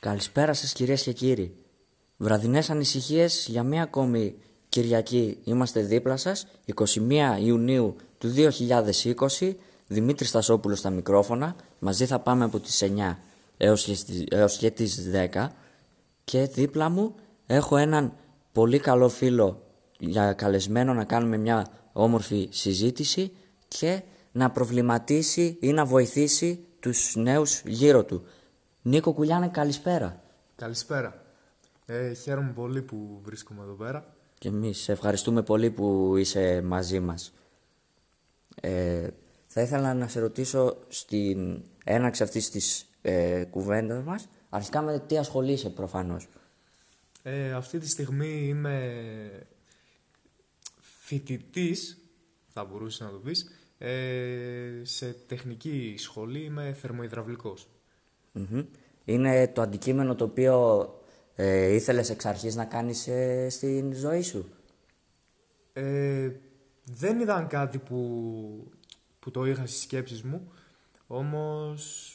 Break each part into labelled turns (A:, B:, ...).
A: Καλησπέρα σας κυρίες και κύριοι. Βραδινές ανησυχίες για μία ακόμη Κυριακή είμαστε δίπλα σας, 21 Ιουνίου του 2020, Δημήτρης Στασόπουλος στα μικρόφωνα, μαζί θα πάμε από τις 9 έως και τις 10 και δίπλα μου έχω έναν πολύ καλό φίλο για καλεσμένο να κάνουμε μια όμορφη συζήτηση και να προβληματίσει ή να βοηθήσει τους νέους γύρω του. Νίκο Κουλιάνε, καλησπέρα.
B: Καλησπέρα. Ε, χαίρομαι πολύ που βρίσκομαι εδώ πέρα.
A: Και εμείς ευχαριστούμε πολύ που είσαι μαζί μας. Ε, θα ήθελα να σε ρωτήσω στην έναξη αυτής της ε, κουβέντας μας, αρχικά με τι ασχολείσαι προφανώς;
B: Ε, αυτή τη στιγμή είμαι φοιτητής, θα μπορούσες να το πεις, ε, σε τεχνική σχολή είμαι θερμοϊδραυλικός.
A: Είναι το αντικείμενο το οποίο ε, ήθελες εξ αρχής να κάνεις ε, στην ζωή σου;
B: Ε, δεν ήταν κάτι που, που το είχα στις σκέψεις μου, όμως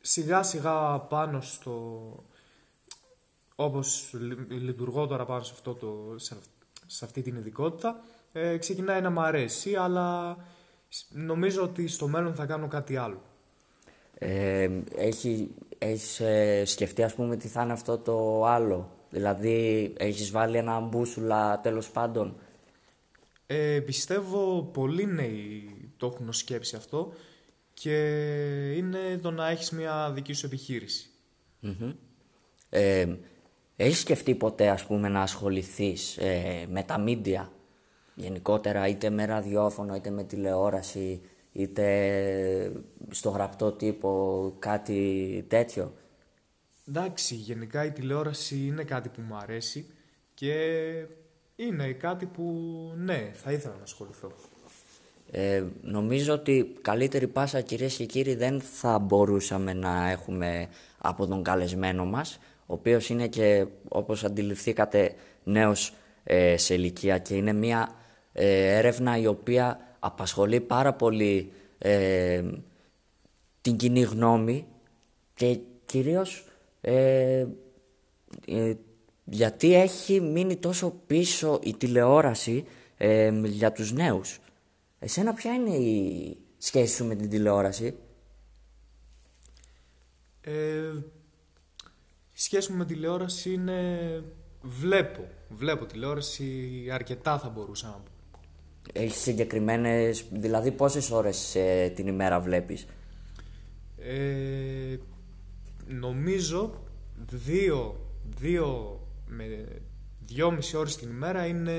B: σιγά σιγά πάνω στο... όπως λειτουργώ τώρα πάνω σε, αυτό το, σε, αυτή την ειδικότητα, ε, ξεκινάει να μ' αρέσει, αλλά νομίζω ότι στο μέλλον θα κάνω κάτι άλλο.
A: Ε, έχει, έχεις ε, σκεφτεί ας πούμε τι θα είναι αυτό το άλλο; Δηλαδή έχεις βάλει ένα μπούσουλα τέλος πάντων;
B: Ε, πιστεύω πολλοί νέοι το έχουν σκέψει αυτό και είναι το να έχεις μια δική σου επιχείρηση.
A: Ε, έχεις σκεφτεί ποτέ ας πούμε να ασχοληθείς ε, με τα μίντια γενικότερα είτε με ραδιόφωνο είτε με τηλεόραση; Είτε στο γραπτό τύπο κάτι τέτοιο.
B: Εντάξει, γενικά η τηλεόραση είναι κάτι που μου αρέσει και είναι κάτι που ναι, θα ήθελα να ασχοληθώ.
A: Ε, νομίζω ότι καλύτερη πάσα κυρίες και κύριοι δεν θα μπορούσαμε να έχουμε από τον καλεσμένο μας ο οποίος είναι και όπως αντιληφθήκατε νέος ε, σε ηλικία και είναι μια ε, έρευνα η οποία απασχολεί πάρα πολύ ε, την κοινή γνώμη και κυρίως ε, ε, γιατί έχει μείνει τόσο πίσω η τηλεόραση για τους νέους. Εσένα ποια είναι η σχέση σου με την τηλεόραση;
B: η σχέση μου με τηλεόραση είναι... Βλέπω. Βλέπω τηλεόραση αρκετά θα μπορούσα να πω.
A: Έχεις συγκεκριμένες. Δηλαδή, πόσες ώρες ε, την ημέρα βλέπεις;
B: Ε, νομίζω δύο, δύο με δυόμιση ώρες την ημέρα είναι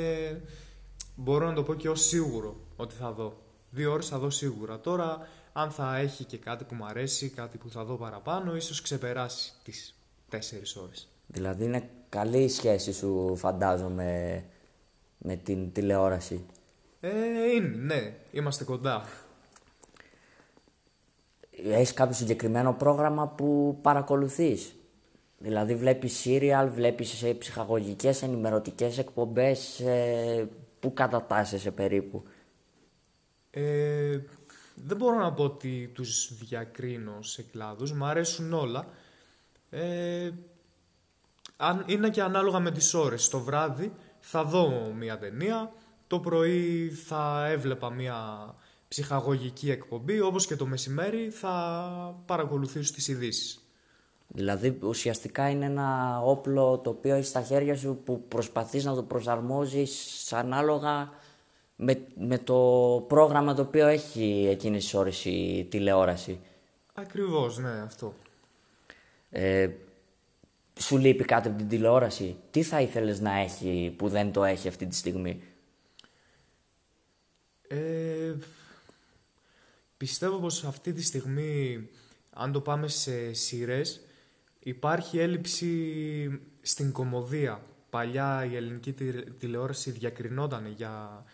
B: μπορώ να το πω και ως σίγουρο ότι θα δω. Δύο ώρες θα δω σίγουρα. Τώρα αν θα έχει και κάτι που μου αρέσει, κάτι που θα δω παραπάνω, ίσως ξεπεράσει τις τέσσερις ώρες.
A: Δηλαδή είναι καλή η σχέση σου φαντάζομαι με την τηλεόραση;
B: Ε, είναι, ναι. Είμαστε κοντά.
A: Έχεις κάποιο συγκεκριμένο πρόγραμμα που παρακολουθείς; Δηλαδή βλέπεις σύριαλ, βλέπεις ψυχαγωγικές, ενημερωτικές εκπομπές. Ε, πού κατατάσσεσαι περίπου;
B: Ε, δεν μπορώ να πω ότι τους διακρίνω σε κλάδους. Μ' αρέσουν όλα. Ε, αν, είναι και ανάλογα με τις ώρες. Το βράδυ θα δω μια ταινία το πρωί θα έβλεπα μια ψυχαγωγική εκπομπή, όπως και το μεσημέρι θα παρακολουθήσω τις ειδήσεις.
A: Δηλαδή ουσιαστικά είναι ένα όπλο το οποίο έχει στα χέρια σου που προσπαθείς να το προσαρμόζεις ανάλογα με, με το πρόγραμμα το οποίο έχει εκείνες τις ώρες η τηλεόραση.
B: Ακριβώς, ναι, αυτό.
A: Ε, σου λείπει κάτι από την τηλεόραση; Τι θα ήθελες να έχει που δεν το έχει αυτή τη στιγμή;
B: Ε, πιστεύω πως αυτή τη στιγμή, αν το πάμε σε σειρές, υπάρχει έλλειψη στην κομμωδία. Παλιά η ελληνική τηλεόραση διακρινόταν για,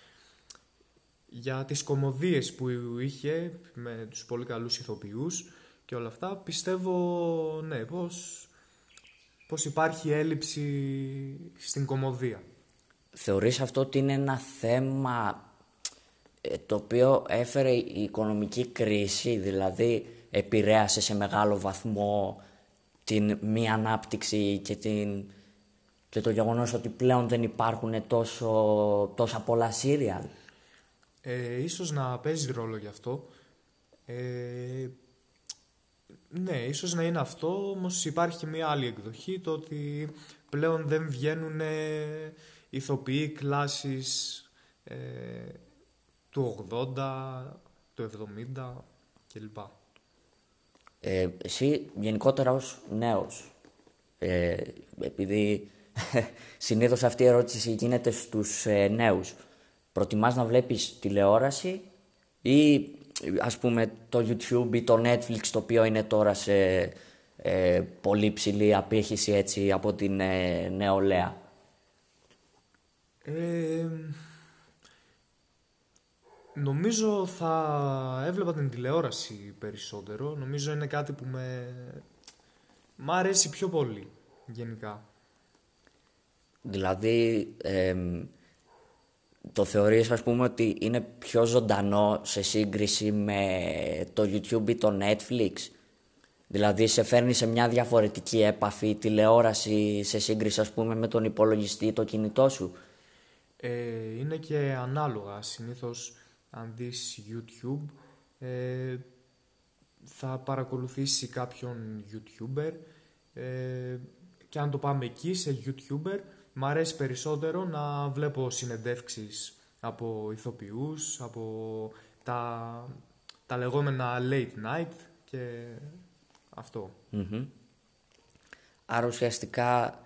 B: για τις κομμωδίες που είχε με τους πολύ καλούς ηθοποιούς και όλα αυτά. Πιστεύω, ναι, πως, πως υπάρχει έλλειψη στην κομμωδία.
A: Θεωρείς αυτό ότι είναι ένα θέμα ε, το οποίο έφερε η οικονομική κρίση, δηλαδή επηρέασε σε μεγάλο βαθμό την μη ανάπτυξη και, την, και το γεγονός ότι πλέον δεν υπάρχουν τόσο, τόσα πολλά σύριαλ.
B: Ε, ίσως να παίζει ρόλο γι' αυτό. Ε, ναι, ίσως να είναι αυτό, όμως υπάρχει μια άλλη εκδοχή, το ότι πλέον δεν βγαίνουν ηθοποιοί κλάσεις ε, του 80, του 70 κλπ.
A: Ε, εσύ γενικότερα ως νέος, ε, επειδή συνήθως αυτή η ερώτηση γίνεται στους ε, νέους, προτιμάς να βλέπεις τηλεόραση ή ας πούμε το YouTube ή το Netflix το οποίο είναι τώρα σε ε, πολύ ψηλή απήχηση έτσι από την ε, νεολαία;
B: Ε, νομίζω θα έβλεπα την τηλεόραση περισσότερο. Νομίζω είναι κάτι που με... Μ' αρέσει πιο πολύ γενικά.
A: Δηλαδή, το θεωρείς ας πούμε ότι είναι πιο ζωντανό σε σύγκριση με το YouTube ή το Netflix; Δηλαδή σε φέρνει σε μια διαφορετική έπαφη τηλεόραση σε σύγκριση ας πούμε με τον υπολογιστή το κινητό σου;
B: Ε, είναι και ανάλογα. Συνήθως αν δεις YouTube ε, θα παρακολουθήσει κάποιον YouTuber ε, και αν το πάμε εκεί σε YouTuber Μ' αρέσει περισσότερο να βλέπω συνεντεύξεις από ηθοποιούς, από τα, τα λεγόμενα late night και αυτό.
A: Άρα ουσιαστικά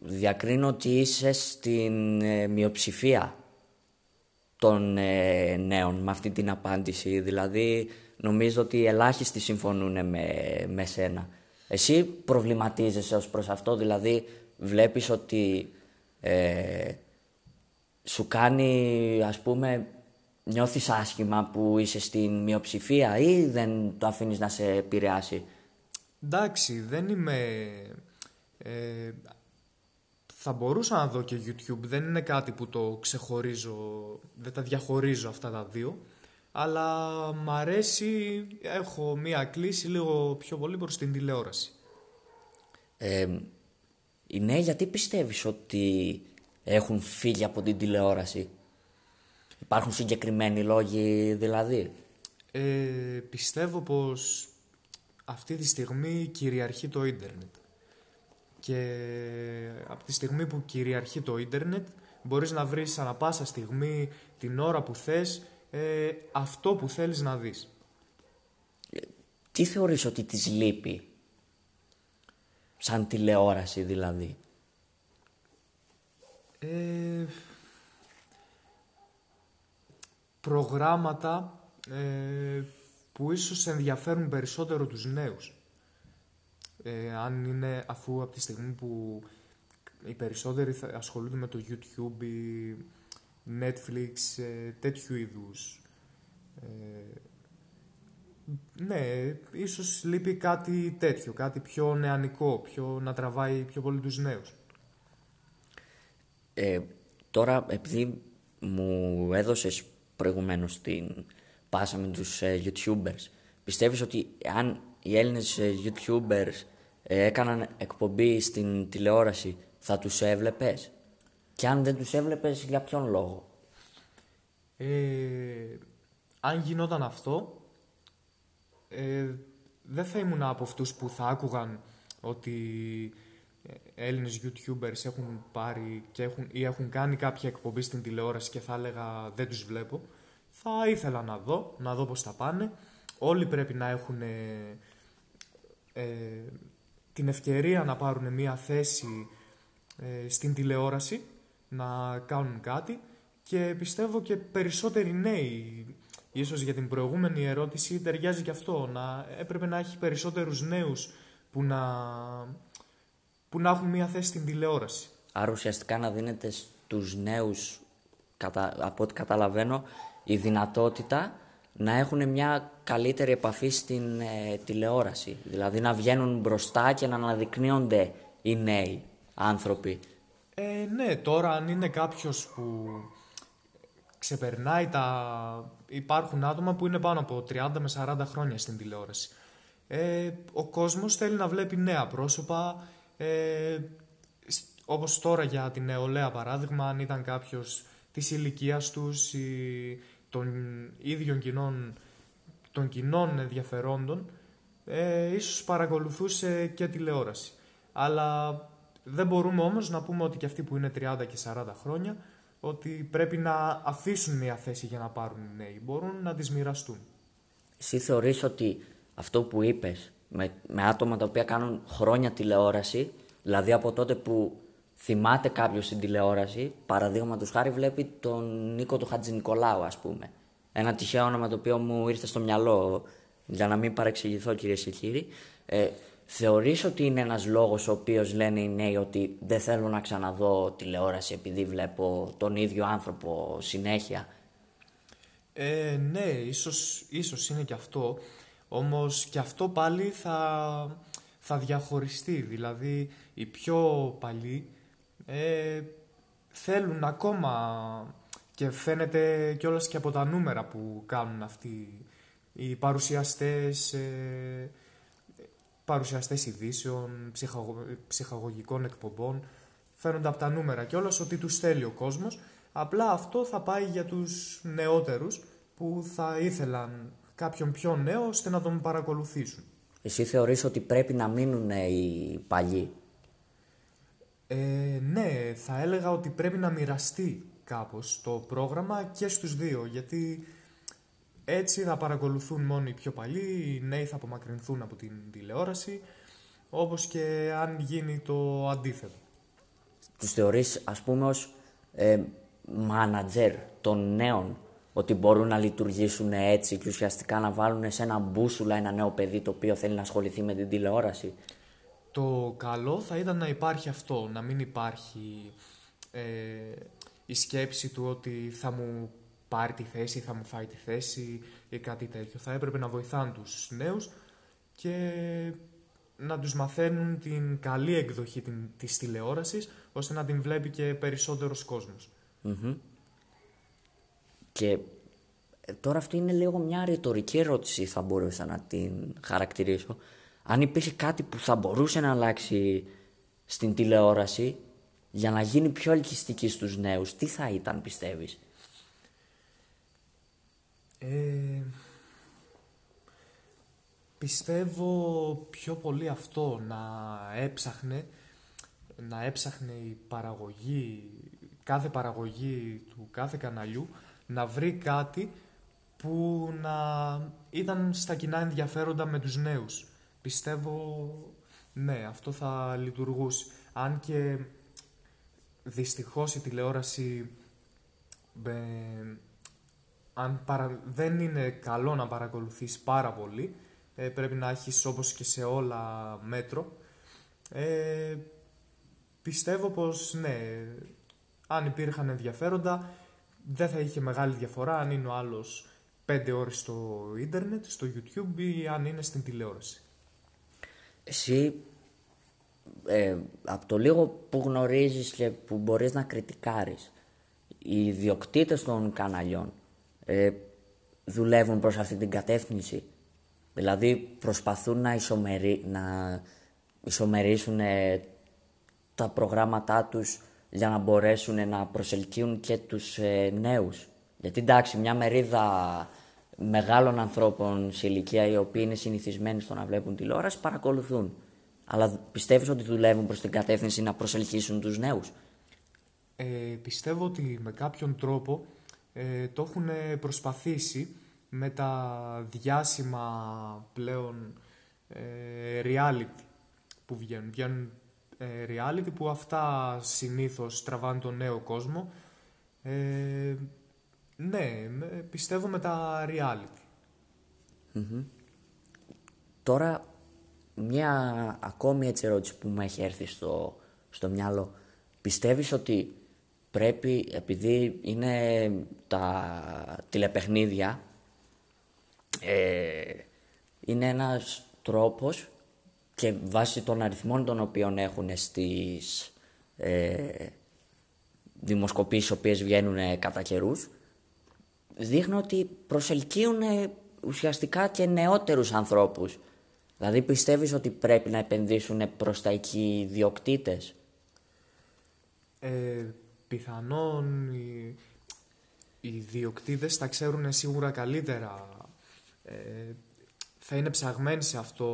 A: διακρίνω ότι είσαι στην ε, μειοψηφία των ε, νέων με αυτή την απάντηση. Δηλαδή νομίζω ότι ελάχιστοι συμφωνούν με, με σένα. Εσύ προβληματίζεσαι ως προς αυτό, δηλαδή βλέπεις ότι ε, σου κάνει ας πούμε νιώθεις άσχημα που είσαι στην μειοψηφία ή δεν το αφήνεις να σε επηρεάσει;
B: Εντάξει, δεν είμαι... Ε, θα μπορούσα να δω και YouTube, δεν είναι κάτι που το ξεχωρίζω, δεν τα διαχωρίζω αυτά τα δύο. Αλλά μ' αρέσει, έχω μία κλίση λίγο πιο πολύ προς την τηλεόραση.
A: Ε, οι νέοι γιατί πιστεύεις ότι έχουν φύγει από την τηλεόραση; Υπάρχουν συγκεκριμένοι λόγοι δηλαδή;
B: Ε, πιστεύω πως αυτή τη στιγμή κυριαρχεί το ίντερνετ. Και από τη στιγμή που κυριαρχεί το ίντερνετ μπορείς να βρεις ανα πάσα στιγμή την ώρα που θες ε, αυτό που θέλεις να δεις.
A: Τι θεωρείς ότι της λείπει σαν τηλεόραση δηλαδή;
B: Ε, προγράμματα ε, που ίσως ενδιαφέρουν περισσότερο τους νέους. Ε, αν είναι αφού από τη στιγμή που οι περισσότεροι ασχολούνται με το YouTube ή Netflix, ε, τέτοιου είδους ε, ναι, ίσως λείπει κάτι τέτοιο, κάτι πιο νεανικό, πιο, να τραβάει πιο πολύ τους νέους.
A: Ε, τώρα, επειδή μου έδωσες προηγουμένως την πάσα με τους ε, YouTubers, πιστεύεις ότι αν οι Έλληνες ε, YouTubers ε, έκαναν εκπομπή στην τηλεόραση, θα τους έβλεπες; Και αν δεν τους έβλεπες, για ποιον λόγο;
B: αν γινόταν αυτό, ε, δεν θα ήμουν από αυτούς που θα άκουγαν ότι Έλληνες YouTubers έχουν πάρει και έχουν, ή έχουν κάνει κάποια εκπομπή στην τηλεόραση και θα έλεγα δεν τους βλέπω. Θα ήθελα να δω, να δω πώς θα πάνε. Όλοι πρέπει να έχουν ε, ε, την ευκαιρία να πάρουν μια θέση ε, στην τηλεόραση, να κάνουν κάτι και πιστεύω και περισσότεροι νέοι ίσως για την προηγούμενη ερώτηση ταιριάζει και αυτό. Να, έπρεπε να έχει περισσότερους νέους που να, που να έχουν μία θέση στην τηλεόραση.
A: Άρα ουσιαστικά να δίνεται στους νέους, κατα, από ό,τι καταλαβαίνω, η δυνατότητα να έχουν μια καλύτερη επαφή στην ε, τηλεόραση. Δηλαδή να βγαίνουν μπροστά και να αναδεικνύονται οι νέοι άνθρωποι.
B: Ε, ναι, τώρα αν είναι κάποιος που ξεπερνάει τα... Υπάρχουν άτομα που είναι πάνω από 30 με 40 χρόνια στην τηλεόραση. Ε, ο κόσμος θέλει να βλέπει νέα πρόσωπα, ε, όπως τώρα για την νεολαία παράδειγμα, αν ήταν κάποιος της ηλικίας τους ή των ίδιων κοινών, των κοινών ενδιαφερόντων, ε, ίσως παρακολουθούσε και τηλεόραση. Αλλά δεν μπορούμε όμως να πούμε ότι και αυτοί που είναι 30 και 40 χρόνια ότι πρέπει να αφήσουν μια θέση για να πάρουν οι νέοι. Μπορούν να τις μοιραστούν.
A: Εσύ θεωρείς ότι αυτό που είπες με, με άτομα τα οποία κάνουν χρόνια τηλεόραση, δηλαδή από τότε που θυμάται κάποιος την τηλεόραση, παραδείγματος χάρη βλέπει τον Νίκο του Χατζη Νικολάου, ας πούμε. Ένα τυχαίο όνομα το οποίο μου ήρθε στο μυαλό, για να μην παρεξηγηθώ κυρίε και κύριοι. Ε, Θεωρείς ότι είναι ένας λόγος ο οποίος λένε οι νέοι ότι δεν θέλω να ξαναδώ τηλεόραση επειδή βλέπω τον ίδιο άνθρωπο συνέχεια;
B: Ε, ναι, ίσως, ίσως είναι και αυτό. Όμως και αυτό πάλι θα, θα διαχωριστεί. Δηλαδή οι πιο παλιοί ε, θέλουν ακόμα και φαίνεται κιόλας και από τα νούμερα που κάνουν αυτοί οι παρουσιαστές ε, παρουσιαστές ειδήσεων, ψυχαγωγικών εκπομπών, φαίνονται από τα νούμερα και όλος ότι τους θέλει ο κόσμος. Απλά αυτό θα πάει για τους νεότερους που θα ήθελαν κάποιον πιο νέο ώστε να τον παρακολουθήσουν.
A: Εσύ θεωρείς ότι πρέπει να μείνουν οι παλιοί;
B: Ε, ναι, θα έλεγα ότι πρέπει να μοιραστεί κάπως το πρόγραμμα και στους δύο γιατί έτσι θα παρακολουθούν μόνο οι πιο παλιοί, οι νέοι θα απομακρυνθούν από την τηλεόραση, όπως και αν γίνει το αντίθετο.
A: Τους θεωρείς ας πούμε ως ε, μάνατζερ των νέων, ότι μπορούν να λειτουργήσουν έτσι και ουσιαστικά να βάλουν σε ένα μπούσουλα ένα νέο παιδί το οποίο θέλει να ασχοληθεί με την τηλεόραση;
B: Το καλό θα ήταν να υπάρχει αυτό, να μην υπάρχει ε, η σκέψη του ότι θα μου πάρει τη θέση, θα μου φάει τη θέση ή κάτι τέτοιο. Θα έπρεπε να βοηθάνε τους νέους και να τους μαθαίνουν την καλή εκδοχή της τηλεόρασης ώστε να την βλέπει και περισσότερος
A: Και ε, τώρα αυτή είναι λίγο μια ρητορική ερώτηση θα μπορούσα να την χαρακτηρίσω. Αν υπήρχε κάτι που θα μπορούσε να αλλάξει στην τηλεόραση για να γίνει πιο ελκυστική στους νέους, τι θα ήταν πιστεύεις;
B: Ε, πιστεύω πιο πολύ αυτό να έψαχνε να έψαχνε η παραγωγή κάθε παραγωγή του κάθε καναλιού να βρει κάτι που να ήταν στα κοινά ενδιαφέροντα με τους νέους. Πιστεύω, ναι, αυτό θα λειτουργούσε. Αν και δυστυχώς η τηλεόραση αν δεν είναι καλό να παρακολουθείς πάρα πολύ, ε, πρέπει να έχεις όπως και σε όλα μέτρο. Ε, πιστεύω πως ναι, αν υπήρχαν ενδιαφέροντα, δεν θα είχε μεγάλη διαφορά αν είναι ο άλλος 5 ώρες στο ίντερνετ, στο YouTube ή αν είναι στην τηλεόραση.
A: Εσύ, ε, από το λίγο που γνωρίζεις και που μπορείς να κριτικάρεις, οι ιδιοκτήτες των καναλιών ε, δουλεύουν προς αυτή την κατεύθυνση; Δηλαδή προσπαθούν να, ισομερί, να ισομερίσουν ε, τα προγράμματά τους για να μπορέσουν να προσελκύουν και τους ε, νέους; Γιατί εντάξει, μια μερίδα μεγάλων ανθρώπων σε ηλικία οι οποίοι είναι συνηθισμένοι στο να βλέπουν τηλεόραση παρακολουθούν. Αλλά πιστεύεις ότι δουλεύουν προς την κατεύθυνση να προσελκύσουν τους νέους;
B: Ε, πιστεύω ότι με κάποιον τρόπο ε, το έχουν προσπαθήσει με τα διάσημα πλέον ε, reality που βγαίνουν. Βγαίνουν ε, reality που αυτά συνήθως τραβάνε τον νέο κόσμο. Ε, ναι, πιστεύω με τα reality.
A: Τώρα, μια ακόμη έτσι ερώτηση που μου έχει έρθει στο, στο μυαλό. Πιστεύεις ότι πρέπει, επειδή είναι τα τηλεπαιχνίδια, ε, είναι ένας τρόπος και βάσει των αριθμών των οποίων έχουν στις ε, δημοσκοπήσεις οποίες βγαίνουν κατά καιρούς, δείχνουν ότι προσελκύουν ουσιαστικά και νεότερους ανθρώπους Δηλαδή πιστεύεις ότι πρέπει να επενδύσουν προς τα εκεί οι ιδιοκτήτες;
B: Ε, πιθανόν οι, οι ιδιοκτήτες θα ξέρουν σίγουρα καλύτερα. Ε, θα είναι ψαγμένοι σε αυτό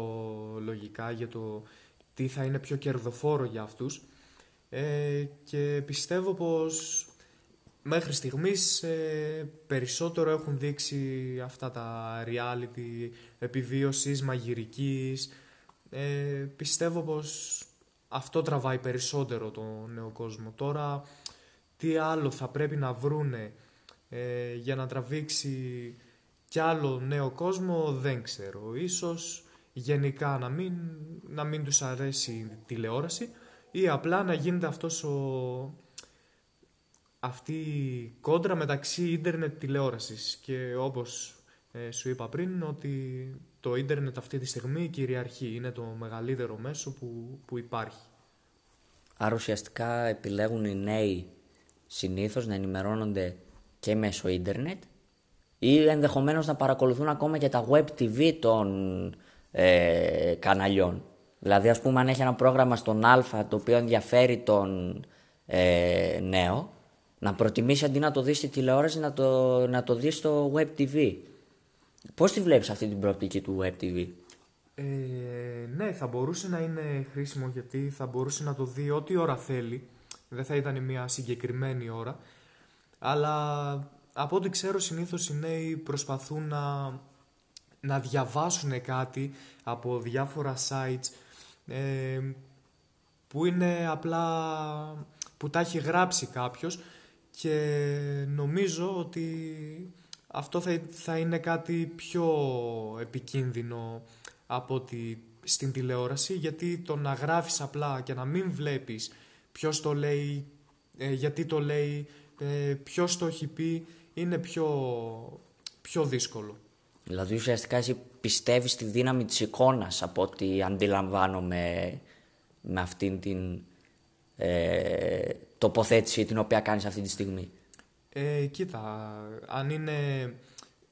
B: λογικά για το τι θα είναι πιο κερδοφόρο για αυτούς. Ε, και πιστεύω πως μέχρι στιγμής ε, περισσότερο έχουν δείξει αυτά τα reality επιβίωσης, μαγειρικής. Ε, πιστεύω πως αυτό τραβάει περισσότερο τον νέο κόσμο. Τώρα τι άλλο θα πρέπει να βρούνε ε, για να τραβήξει κι άλλο νέο κόσμο δεν ξέρω. Ίσως γενικά να μην, να μην τους αρέσει η τηλεόραση ή απλά να γίνεται αυτός ο, αυτή η κόντρα μεταξύ ίντερνετ τηλεόρασης και όπως ε, σου είπα πριν ότι το ίντερνετ αυτή τη στιγμή κυριαρχεί, είναι το μεγαλύτερο μέσο που, που υπάρχει.
A: Άρα ουσιαστικά επιλέγουν οι νέοι συνήθως να ενημερώνονται και μέσω ίντερνετ ή ενδεχομένως να παρακολουθούν ακόμα και τα web TV των ε, καναλιών. Δηλαδή ας πούμε αν έχει ένα πρόγραμμα στον Α το οποίο ενδιαφέρει τον ε, νέο να προτιμήσει αντί να το δεις στη τηλεόραση να το, να το δεις στο web TV. Πώς τη βλέπεις αυτή την προοπτική του web TV?
B: Ε, ναι, θα μπορούσε να είναι χρήσιμο γιατί θα μπορούσε να το δει ό,τι ώρα θέλει. Δεν θα ήταν μια συγκεκριμένη ώρα. Αλλά από ό,τι ξέρω συνήθως οι νέοι προσπαθούν να, να διαβάσουν κάτι από διάφορα sites ε, που είναι απλά που τα έχει γράψει κάποιος και νομίζω ότι αυτό θα, θα είναι κάτι πιο επικίνδυνο από ότι στην τηλεόραση γιατί το να γράφεις απλά και να μην βλέπεις ποιος το λέει, ε, γιατί το λέει, ε, ποιος το έχει πει είναι πιο, πιο δύσκολο.
A: Δηλαδή ουσιαστικά εσύ πιστεύεις στη δύναμη της εικόνας από ό,τι αντιλαμβάνομαι με αυτήν την ε, τοποθέτηση την οποία κάνεις αυτή τη στιγμή;
B: Ε, κοίτα, αν είναι...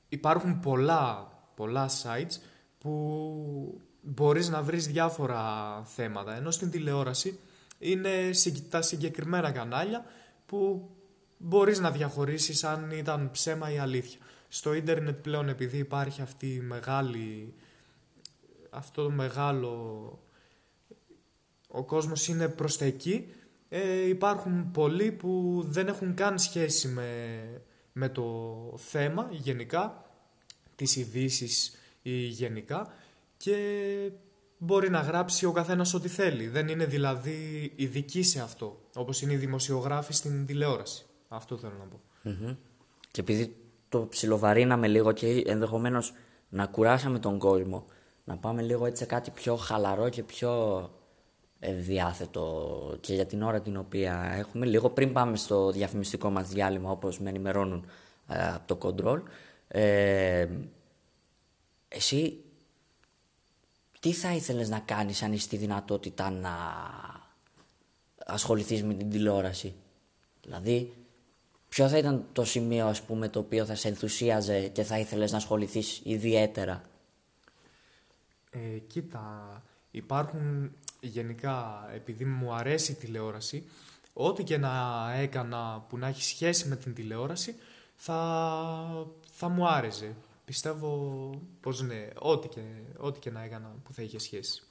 B: Υπάρχουν πολλά, πολλά sites που μπορείς να βρεις διάφορα θέματα, ενώ στην τηλεόραση είναι τα συγκεκριμένα κανάλια που μπορείς να διαχωρίσεις αν ήταν ψέμα ή αλήθεια. Στο ίντερνετ πλέον επειδή υπάρχει αυτή η μεγάλη, αυτό το μεγάλο, ο κόσμος είναι προς τα εκεί, ε, υπάρχουν πολλοί που δεν έχουν καν σχέση με, με το θέμα γενικά, τις ειδήσεις ή γενικά και μπορεί να γράψει ο καθένας ό,τι θέλει. Δεν είναι δηλαδή ειδική σε αυτό, όπως είναι οι δημοσιογράφοι στην τηλεόραση. Αυτό θέλω να πω.
A: Και επειδή το ψιλοβαρύναμε λίγο και ενδεχομένως να κουράσαμε τον κόσμο, να πάμε λίγο έτσι σε κάτι πιο χαλαρό και πιο διάθετο και για την ώρα την οποία έχουμε. Λίγο πριν πάμε στο διαφημιστικό μας διάλειμμα όπως με ενημερώνουν ε, από το control. Ε, εσύ τι θα ήθελες να κάνεις αν είσαι τη δυνατότητα να ασχοληθείς με την τηλεόραση; Δηλαδή, ποιο θα ήταν το σημείο ας πούμε το οποίο θα σε ενθουσίαζε και θα ήθελες να ασχοληθείς ιδιαίτερα;
B: Ε, κοίτα, υπάρχουν γενικά επειδή μου αρέσει η τηλεόραση, ό,τι και να έκανα που να έχει σχέση με την τηλεόραση θα, θα μου άρεσε. Πιστεύω πως ναι, ό,τι και, ό,τι και να έκανα που θα είχε σχέση.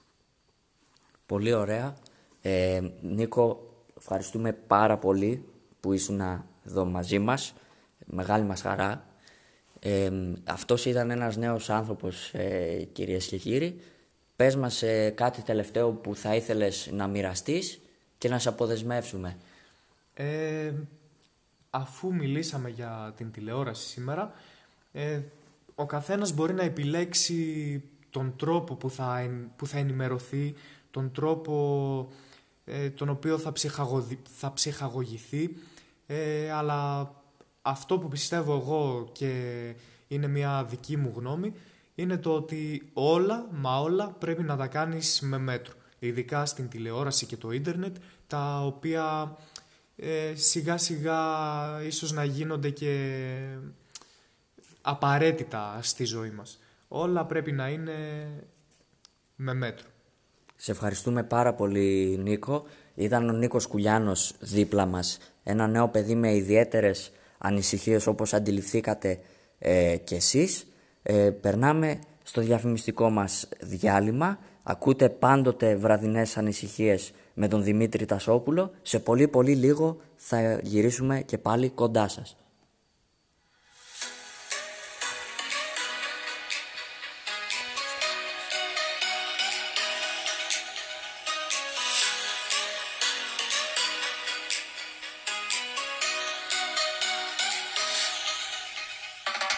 A: Πολύ ωραία. Ε, Νίκο, ευχαριστούμε πάρα πολύ που ήσουν εδώ μαζί μας. Μεγάλη μας χαρά. Ε, αυτός ήταν ένας νέος άνθρωπος, ε, κυρίες και κύριοι. Πες μας ε, κάτι τελευταίο που θα ήθελες να μοιραστείς και να σε αποδεσμεύσουμε.
B: Ε, αφού μιλήσαμε για την τηλεόραση σήμερα, ε, ο καθένας μπορεί να επιλέξει τον τρόπο που θα, που θα ενημερωθεί, τον τρόπο ε, τον οποίο θα, θα ψυχαγωγηθεί, ε, αλλά αυτό που πιστεύω εγώ και είναι μια δική μου γνώμη, είναι το ότι όλα, μα όλα πρέπει να τα κάνεις με μέτρο. Ειδικά στην τηλεόραση και το ίντερνετ, τα οποία ε, σιγά σιγά ίσως να γίνονται και απαραίτητα στη ζωή μας. Όλα πρέπει να είναι με μέτρο.
A: Σε ευχαριστούμε πάρα πολύ Νίκο. Ήταν ο Νίκος Κουλιάνος δίπλα μας, ένα νέο παιδί με ιδιαίτερες ανησυχίες όπως αντιληφθήκατε ε, κι εσείς. Ε, περνάμε στο διαφημιστικό μας διάλειμμα. Ακούτε πάντοτε βραδινές ανησυχίες με τον Δημήτρη Τασόπουλο. Σε πολύ πολύ λίγο θα γυρίσουμε και πάλι κοντά σας.